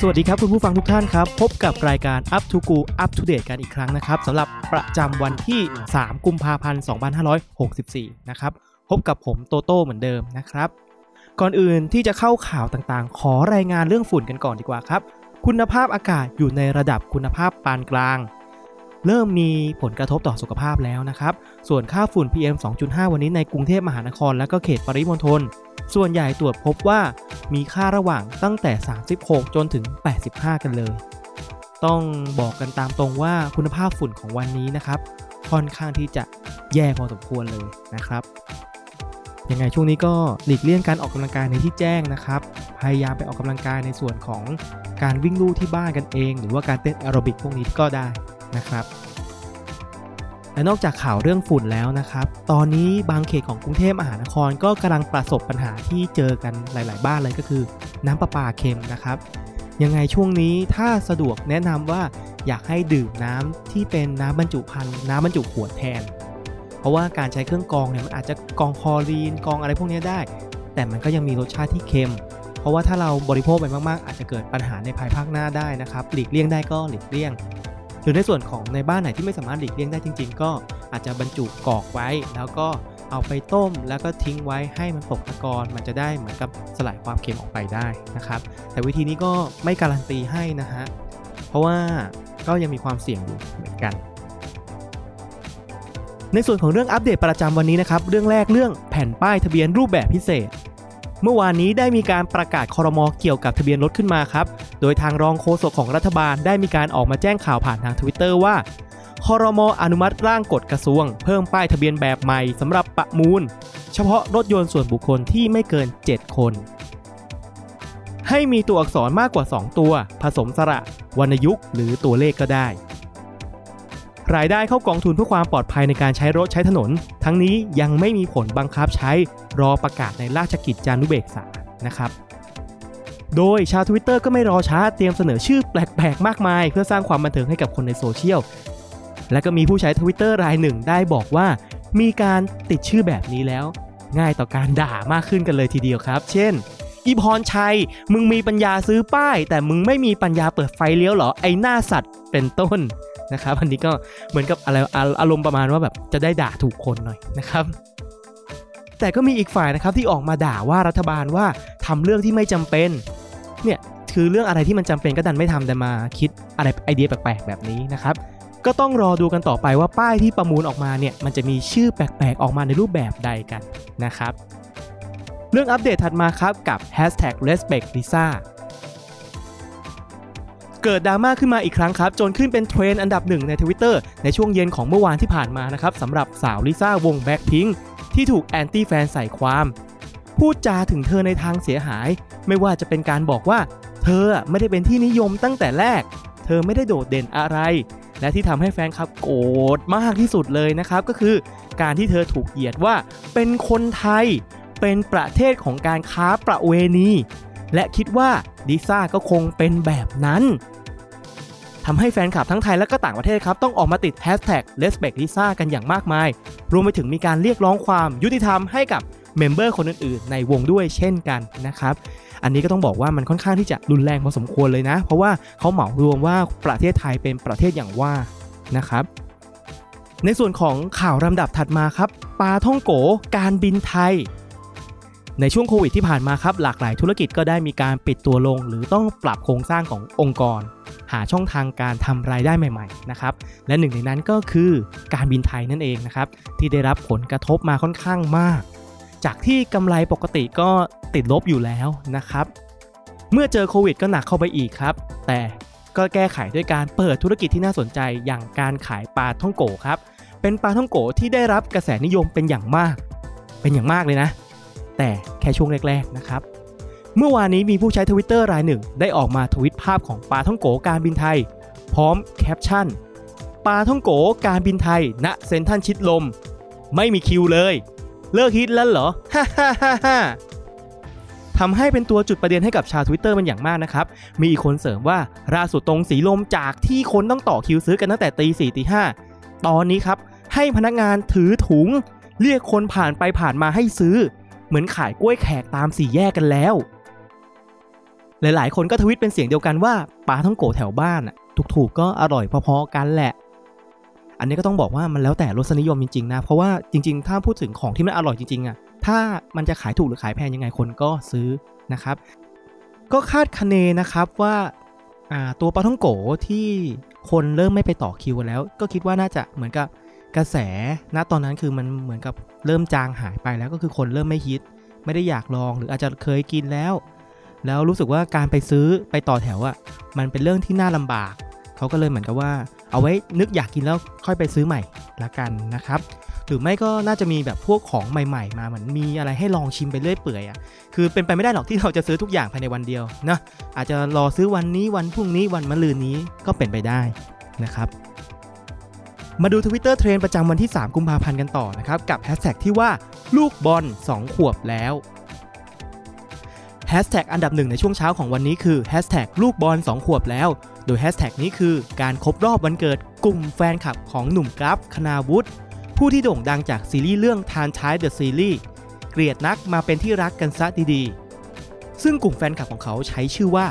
สวัสดีครับคุณผู้ฟังทุกท่านครับ พบกับรายการ Up to Go Up to Date กันอีกครั้งนะครับสำหรับประจำวันที่ 3 กุมภาพันธ์ 2564 นะครับ พบกับผมโตโต้เหมือนเดิมนะครับ ก่อนอื่นที่จะเข้าข่าวต่างๆ ขอรายงานเรื่องฝุ่นกันก่อนดีกว่าครับ คุณภาพอากาศอยู่ในระดับคุณภาพปานกลาง เริ่มมีผลกระทบต่อสุขภาพแล้วนะครับ ส่วนค่าฝุ่น PM 2.5 วันนี้ในกรุงเทพมหานคร และก็เขตปริมณฑลส่วนใหญ่ตรวจพบว่า มีค่าระหว่างตั้งแต่ 36 จนถึง 85 กันเลย ต้องบอกกันตามตรงว่าคุณภาพฝุ่นของวันนี้นะครับ ค่อนข้างที่จะแย่พอสมควรเลยนะครับ ยังไงช่วงนี้ก็หลีกเลี่ยงการออกกำลังกายในที่แจ้งนะครับ พยายามไปออกกำลังกายในส่วนของการวิ่งลู่ที่บ้านกันเอง หรือว่าการเต้นแอโรบิกพวกนี้ก็ได้นะครับ และนอกจากข่าวเรื่องฝุ่นแล้วนะครับ ตอนนี้บางเขตของกรุงเทพมหานครก็กำลังประสบปัญหาที่เจอกันหลาย ๆ บ้านเลยก็คือ น้ำประปาเค็มนะครับ ยังไงช่วงนี้ถ้าสะดวกแนะนำว่าอยากให้ดื่มน้ำที่เป็นน้ำบรรจุภัณฑ์น้ำบรรจุขวดแทน เพราะว่าการใช้เครื่องกรองเนี่ยมันอาจจะกรองคอรีนกรองอะไรพวกนี้ได้ แต่มันก็ยังมีรสชาติที่เค็ม เพราะว่าถ้าเราบริโภคไปมาก ๆ อาจจะเกิดปัญหาในภายภาคหน้าได้นะครับหลีกเลี่ยงได้ก็หลีกเลี่ยง หรือในส่วนของในบ้านไหนที่ไม่สามารถหลีกเลี่ยงได้จริง ๆ ก็อาจจะบรรจุกอกไว้ แล้วก็เอาไปต้มแล้วก็ทิ้งไว้ให้มันตกตะกอนมันจะได้เหมือนกับสลายความเค็มออกไปได้นะครับ แต่วิธีนี้ก็ไม่การันตีให้นะฮะเพราะว่าก็ยังมีความเสี่ยงอยู่เหมือนกัน ในส่วนของเรื่องอัปเดตประจำวันนี้นะครับ เรื่องแรกเรื่องแผ่นป้ายทะเบียนรูปแบบพิเศษ เมื่อวานนี้ได้มีการประกาศคอรมอเกี่ยวกับทะเบียนรถขึ้นมาครับ โดยทางรองโฆษกของรัฐบาลได้มีการออกมาแจ้งข่าวผ่านทางทวิตเตอร์ว่าคอรมออนุมัติร่างกฎกระทรวง เพิ่มป้ายทะเบียนแบบใหม่สำหรับประมูล เฉพาะรถยนต์ส่วนบุคคลที่ไม่เกิน 7 คน ให้มีตัวอักษรมากกว่า 2 ตัว ผสมสระวรรณยุกต์หรือตัวเลขก็ได้ รายได้เข้ากองทุนเพื่อความปลอดภัยในการใช้รถใช้ถนน ทั้งนี้ยังไม่มีผลบังคับใช้รอประกาศในราชกิจจานุเบกษานะครับ โดยชาวทวิตเตอร์ก็ไม่รอช้าเตรียมเสนอชื่อแปลกๆ มากมาย เพื่อสร้างความบันเทิงให้กับคนในโซเชียล และก็มีผู้ใช้ทวิตเตอร์รายหนึ่งได้บอกว่า มีการติดชื่อแบบนี้แล้ว ง่ายต่อการด่ามากขึ้นกันเลยทีเดียวครับ เช่นอีพรชัย มึงมีปัญญาซื้อป้าย แต่มึงไม่มีปัญญาเปิดไฟเลี้ยวหรอไอหน้าสัตว์เป็นต้น นะครับอันนี้ก็เหมือนกับอะไรอารมณ์ประมาณว่าแบบจะได้ด่าถูกคนหน่อยนะครับแต่ก็มีอีกฝ่ายนะครับที่ออกมาด่าว่ารัฐบาลว่าทำเรื่องที่ไม่จำเป็นเนี่ยคือเรื่องอะไรที่มันจำเป็นก็ดันไม่ทำแต่มาคิดอะไรไอเดียแปลกๆแบบนี้นะครับก็ต้องรอดูกันต่อไปว่าป้ายที่ประมูลออกมาเนี่ยมันจะมีชื่อแปลกๆออกมาในรูปแบบใดกันนะครับ เรื่องอัปเดตถัดมาครับกับ hashtag respect lisa เกิดดราม่าขึ้นมาอีกครั้งครับ จนขึ้นเป็นเทรนด์อันดับหนึ่งใน Twitter ในช่วงเย็นของเมื่อวานที่ผ่านมานะครับสำหรับสาวลิซ่าวง Blackpink ที่ถูกแอนตี้แฟนใส่ความ พูดจาถึงเธอในทางเสียหาย ไม่ว่าจะเป็นการบอกว่า เธอไม่ได้เป็นที่นิยมตั้งแต่แรก เธอไม่ได้โดดเด่นอะไร และที่ทำให้แฟนคลับโกรธมากที่สุดเลยนะครับ ก็คือการที่เธอถูกเหยียดว่าเป็นคนไทย เป็นประเทศของการค้าประเวณี และคิดว่าลิซ่าก็คงเป็นแบบนั้นทำให้แฟนคลับทั้งไทยและก็ต่างประเทศครับ ต้องออกมาติด hashtag respect lisa กันอย่างมากมาย รวมไปถึงมีการเรียกร้องความยุติธรรมให้กับเมมเบอร์คนอื่นๆ ในวงด้วยเช่นกันนะครับ อันนี้ก็ต้องบอกว่ามันค่อนข้างที่จะรุนแรงพอสมควรเลยนะ เพราะว่าเขาเหมารวมว่าประเทศไทยเป็นประเทศอย่างว่านะครับ ในส่วนของข่าวลำดับถัดมาครับ ปาท่องโก การบินไทย ในช่วงโควิดที่ผ่านมาครับหลากหลายธุรกิจก็ได้มีการปิดตัวลง หรือต้องปรับโครงสร้างขององค์กร หาช่องทางการทำรายได้ใหม่ๆนะครับและหนึ่งในนั้นก็คือการบินไทยนั่นเองนะครับที่ได้รับผลกระทบมาค่อนข้างมาก จากที่กำไรปกติก็ติดลบอยู่แล้วนะครับเมื่อเจอโควิดก็หนักเข้าไปอีกครับ แต่ก็แก้ไขด้วยการเปิดธุรกิจที่น่าสนใจอย่างการขายปลาท่องโกครับเป็นปลาท่องโกที่ได้รับกระแสนิยมเป็นอย่างมาก เป็นอย่างมากเลยนะ แต่แค่ช่วงแรกๆนะครับ เมื่อวานนี้มีผู้ใช้ทวิตเตอร์รายหนึ่ง ได้ออกมาทวิตภาพของปลาท่องโกการบินไทย พร้อมแคปชั่นปาท่องโกการบินไทย ณเซนทรัลชิดลม ไม่มีคิวเลย เลิกฮิตแล้วเหรอฮ่าฮ่าฮ่าฮ่าทำให้เป็นตัวจุดประเด็นให้กับชาว Twitter เป็นอย่างมากนะครับ มีอีกคนเสริมว่าล่าสุดตรงสีลมจากที่คนต้องต่อคิวซื้อกันตั้งแต่ตีสี่ตีห้าตอนนี้ครับ ให้พนักงานถือถุง เรียกคนผ่านไปผ่านมาให้ซื้อ เหมือนขายกล้วยแขกตามสี่แยกกันแล้ว หลายๆ คนก็ทวิตเป็นเสียงเดียวกันว่าปลาท่องโกแถวบ้านถูกๆก็อร่อยพอๆกันแหละ อันนี้ก็ต้องบอกว่ามันแล้วแต่รสนิยมจริงๆนะ เพราะว่าจริงๆ ถ้าพูดถึงของที่มันอร่อยจริงๆอะถ้ามันจะขายถูกหรือขายแพงยังไงคนก็ซื้อนะครับ ก็คาดคะเนนะครับว่าตัวปลาท่องโกที่คนเริ่มไม่ไปต่อคิวแล้ว ก็คิดว่าน่าจะเหมือนกับ กระแสณตอนนั้นคือมันเหมือนกับเริ่มจางหายไปแล้วก็คือคนเริ่มไม่ฮิต ไม่ได้อยากลองหรืออาจจะเคยกินแล้ว แล้วรู้สึกว่าการไปซื้อไปต่อแถวอะ่ะมันเป็นเรื่องที่น่าลำบาก เขาก็เลยเหมือนกับว่า เอาไว้นึกอยากกินแล้วค่อยไปซื้อใหม่ละกันนะครับหรือไม่ก็น่าจะมีแบบพวกของใหม่ ๆ มาเหมือนมีอะไรให้ลองชิมไปเรื่อยเปื่อยอะ่ะ คือเป็นไปไม่ได้หรอกที่เราจะซื้อทุกอย่างภายในวันเดียวนะ อาจจะรอซื้อวันนี้วันพรุ่งนี้วันมะรืนนี้ก็เป็นไปได้นะครับ มาดูทวิตเตอร์เทรนประจำวันที่ 3 กุมภาพันธ์กันต่อนะครับ กับแฮชแท็กที่ว่าลูกบอล 2 ขวบแล้วแฮชแท็กอันดับหนึ่งในช่วงเช้าของวันนี้คือแฮชแท็กลูกบอล2ขวบแล้ว โดยแฮชแท็กนี้คือการครบรอบวันเกิดกลุ่มแฟนคลับของหนุ่มกลัฟคณาวุฒิผู้ที่โด่งดังจากซีรีส์เรื่องธารไทป์ The Series เกลียดนักมาเป็นที่รักกันซะดีๆ ซึ่งกลุ่มแฟนคลับของเขาใช้ชื่อว่า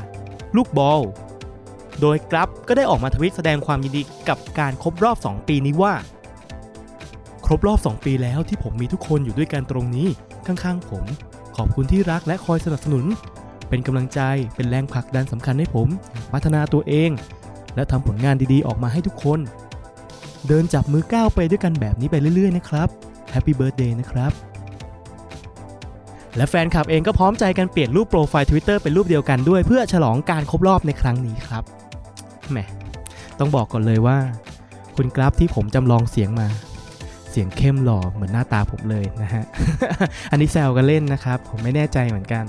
ลูกบอล โดยกลัฟก็ได้ออกมาทวิตแสดงความยินดีกับการครบรอบ 2 ปีนี้ว่า ครบรอบ 2 ปีแล้วที่ผมมีทุกคนอยู่ด้วยกันตรงนี้ ข้างๆ ผม ขอบคุณที่รักและคอยสนับสนุน เป็นกำลังใจเป็นแรงผลักดันสำคัญให้ผม พัฒนาตัวเอง และทำผลงานดีๆ ออกมาให้ทุกคน เดินจับมือก้าวไปด้วยกันแบบนี้ไปเรื่อยๆ นะครับ happy birthday นะครับและแฟนคลับเองก็พร้อมใจกันเปลี่ยนรูปโปรไฟล์ Twitter เป็นรูปเดียวกันด้วยเพื่อฉลองการครบรอบในครั้งนี้ครับ แหมต้องบอกก่อนเลยว่า คุณกราฟที่ผมจำลองเสียงมา เสียงเข้มหล่อเหมือนหน้าตาผมเลยนะฮะ อันนี้แซวกันเล่นนะครับ ผมไม่แน่ใจเหมือนกัน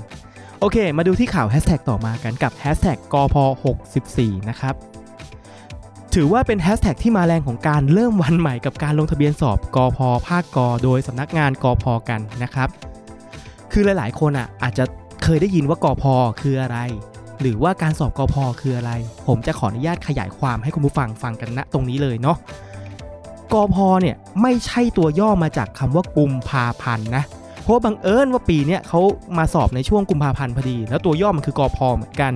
โอเค มาดูที่ข่าวแฮชแท็กต่อมากันกับแฮชแท็กกพ64นะครับถือว่าเป็นแฮชแท็กที่มาแรงของการเริ่มวันใหม่กับการลงทะเบียนสอบกพภาคกโดยสำนักงานกพกันนะครับ คือหลายๆ คนอะอาจจะเคยได้ยินว่ากพคืออะไร หรือว่าการสอบกพคืออะไร ผมจะขออนุญาตขยายความให้คุณผู้ฟังฟังกันณตรงนี้เลยเนาะกพเนี่ยไม่ใช่ตัวย่อมาจากคำว่ากุมภาพันธ์นะเพราะบังเอิญว่าปีเนี้ยเขามาสอบในช่วงกุมภาพันธ์พอดี แล้วตัวย่อมันคือกพเหมือนกัน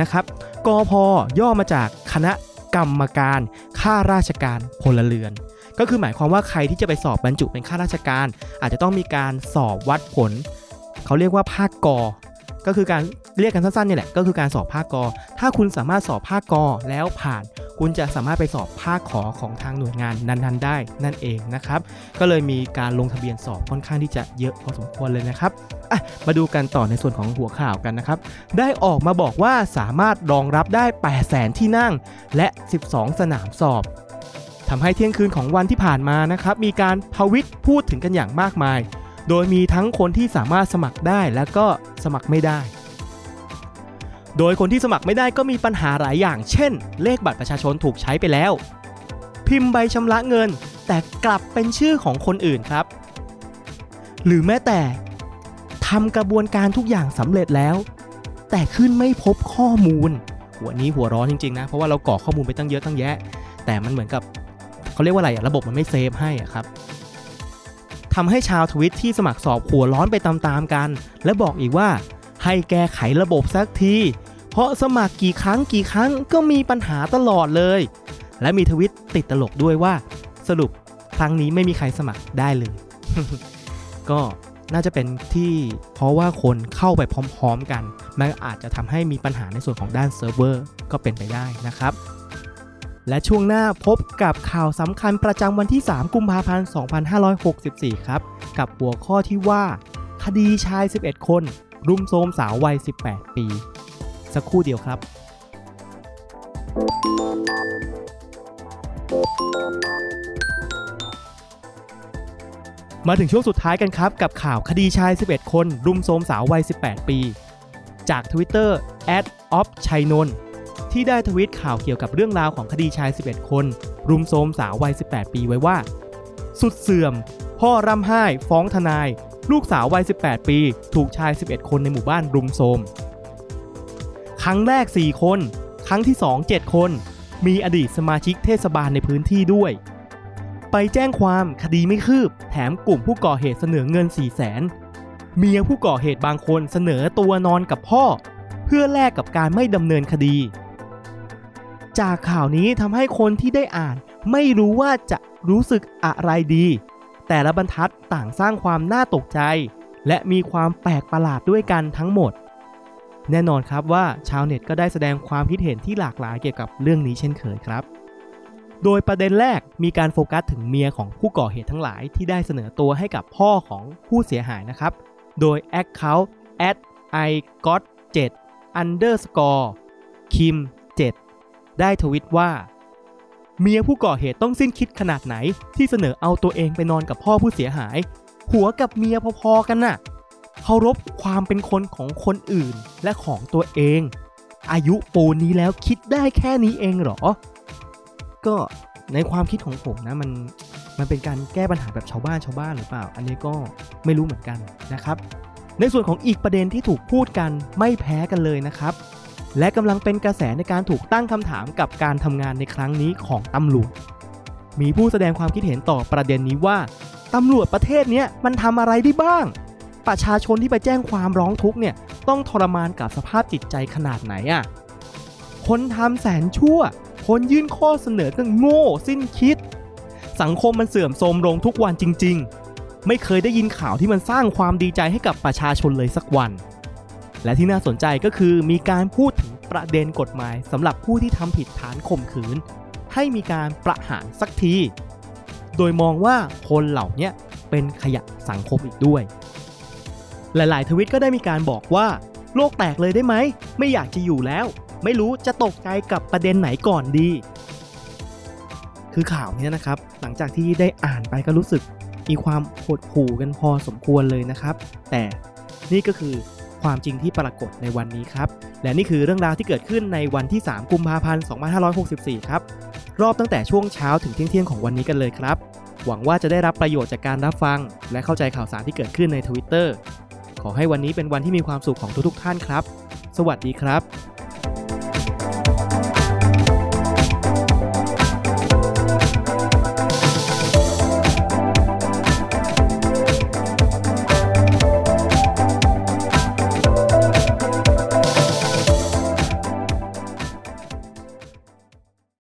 นะครับกพย่อมาจากคณะกรรมการข้าราชการพลเรือน ก็คือหมายความว่าใครที่จะไปสอบบรรจุเป็นข้าราชการ อาจจะต้องมีการสอบวัดผล เขาเรียกว่าภาคกอ ก็คือการเรียกกันสั้นๆนี่แหละก็คือการสอบภาคกอ ถ้าคุณสามารถสอบภาคกอแล้วผ่าน คุณจะสามารถไปสอบภาคขอของทางหน่วยงานนั้นๆ ได้นั่นเองนะครับ ก็เลยมีการลงทะเบียนสอบค่อนข้างที่จะเยอะพอสมควรเลยนะครับอะมาดูกันต่อในส่วนของหัวข่าวกันนะครับ ได้ออกมาบอกว่าสามารถรองรับได้ 8 0 0 0 0ที่นั่ง และ 12 สนามสอบทำให้เที่ยงคืนของวันที่ผ่านมานะครับมีการพวิตพูดถึงกันอย่างมากมาย โดยมีทั้งคนที่สามารถสมัครได้และก็สมัครไม่ได้ โดยคนที่สมัครไม่ได้ก็มีปัญหาหลายอย่าง เช่น เลขบัตรประชาชนถูกใช้ไปแล้ว พิมพ์ใบชำระเงิน แต่กลับเป็นชื่อของคนอื่นครับ หรือแม้แต่ทำกระบวนการทุกอย่างสำเร็จแล้ว แต่ขึ้นไม่พบข้อมูล หัวนี้หัวร้อนจริงๆนะ เพราะว่าเรากรอกข้อมูลไปตั้งเยอะตั้งแยะ แต่มันเหมือนกับเขาเรียกว่าอะไรอะระบบมันไม่เซฟให้อะครับ ทำให้ชาวทวิตที่สมัครสอบหัวร้อนไปตามๆกัน และบอกอีกว่า ให้แก้ไขระบบสักที เพราะสมัครกี่ครั้งกี่ครั้งก็มีปัญหาตลอดเลย และมีทวิตติดตลกด้วยว่า สรุปครั้งนี้ไม่มีใครสมัครได้เลย ก็น่าจะเป็นที่เพราะว่าคนเข้าไปพร้อม ๆ กัน มันอาจจะทำให้มีปัญหาในส่วนของด้านเซิร์ฟเวอร์ก็เป็นไปได้นะครับ และช่วงหน้าพบกับข่าวสำคัญประจำวันที่ 3 กุมภาพันธ์ 2564 ครับ กับหัวข้อที่ว่า คดีชาย 11 คน รุมโทรมสาววัย 18 ปี สักครู่เดียวครับ มาถึงช่วงสุดท้ายกันครับ กับข่าวคดีชาย 11 คน รุมโทรมสาววัย 18 ปี จาก Twitter of c h a i n o n ที่ได้ทวิตข่าวเกี่ยวกับเรื่องราวของคดีชาย 11 คน รุมโทมสาววัย 18 ปีไว้ว่า สุดเสื่อม พ่อร่ำไห้ ฟ้องทนาย ลูกสาววัย 18 ปี ถูกชาย 11 คนในหมู่บ้านรุมโทมครั้งแรก 4 คน ครั้งที่ 2 7 คน มีอดีตสมาชิกเทศบาลในพื้นที่ด้วย ไปแจ้งความคดีไม่คืบ แถมกลุ่มผู้ก่อเหตุเสนอเงิน 4 0 0แสนเมียผู้ก่อเหตุบางคนเสนอตัวนอนกับพ่อ เพื่อแลกกับการไม่ดำเนินคดี จากข่าวนี้ทำให้คนที่ได้อ่าน ไม่รู้ว่าจะรู้สึกอะไรดี แต่ละบรรทัดต่างสร้างความน่าตกใจ และมีความแปลกประหลาดด้วยกันทั้งหมด แน่นอนครับว่าชาวเน็ตก็ได้แสดงความคิดเห็นที่หลากหลายเกี่ยวกับเรื่องนี้เช่นเคยครับ โดยประเด็นแรกมีการโฟกัสถึงเมียของผู้ก่อเหตุทั้งหลายที่ได้เสนอตัวให้กับพ่อของผู้เสียหายนะครับ โดย Account at i got 7 underscore kim 7 ได้ทวิตว่า เมียผู้ก่อเหตุต้องสิ้นคิดขนาดไหน ที่เสนอเอาตัวเองไปนอนกับพ่อผู้เสียหาย หัวกับเมียพอๆกันน่ะเคารพความเป็นคนของคนอื่นและของตัวเอง อายุปูนนี้แล้วคิดได้แค่นี้เองเหรอ ก็ในความคิดของผมนะมันมันเป็นการแก้ปัญหาแบบชาวบ้านชาวบ้านหรือเปล่า อันนี้ก็ไม่รู้เหมือนกันนะครับ ในส่วนของอีกประเด็นที่ถูกพูดกันไม่แพ้กันเลยนะครับ และกำลังเป็นกระแสในการถูกตั้งคำถามกับการทำงานในครั้งนี้ของตำรวจ มีผู้แสดงความคิดเห็นต่อประเด็นนี้ว่าตำรวจประเทศนี้มันทำอะไรได้บ้าง ประชาชนที่ไปแจ้งความร้องทุกข์เนี่ยต้องทรมานกับสภาพจิตใจขนาดไหนอะ่ะ คนทำแสนชั่ว คนยื่นข้อเสนอก็โง่สิ้นคิด สังคมมันเสื่อมโทรมลงทุกวันจริง ๆ ไม่เคยได้ยินข่าวที่มันสร้างความดีใจให้กับประชาชนเลยสักวัน และที่น่าสนใจก็คือมีการพูดถึง ประเด็นกฎหมายสำหรับผู้ที่ทำผิดฐานข่มขืน ให้มีการประหารสักที โดยมองว่าคนเหล่านี้เป็นขยะสังคมอีกด้วย หลาย ๆ ทวิตก็ได้มีการบอกว่าโลกแตกเลยได้ไหม ไม่อยากจะอยู่แล้ว ไม่รู้จะตกใจกับประเด็นไหนก่อนดี คือข่าวนี้นะครับ หลังจากที่ได้อ่านไปก็รู้สึกมีความหดหู่กันพอสมควรเลยนะครับ แต่นี่ก็คือ ความจริงที่ปรากฏในวันนี้ครับ และนี่คือเรื่องราวที่เกิดขึ้นในวันที่ 3 กุมภาพันธ์ 2564 ครับ รอบตั้งแต่ช่วงเช้าถึงเที่ยงของวันนี้กันเลยครับ หวังว่าจะได้รับประโยชน์จากการรับฟัง และเข้าใจข่าวสารที่เกิดขึ้นใน Twitter ขอให้วันนี้เป็นวันที่มีความสุขของทุกๆท่านครับ สวัสดีครับ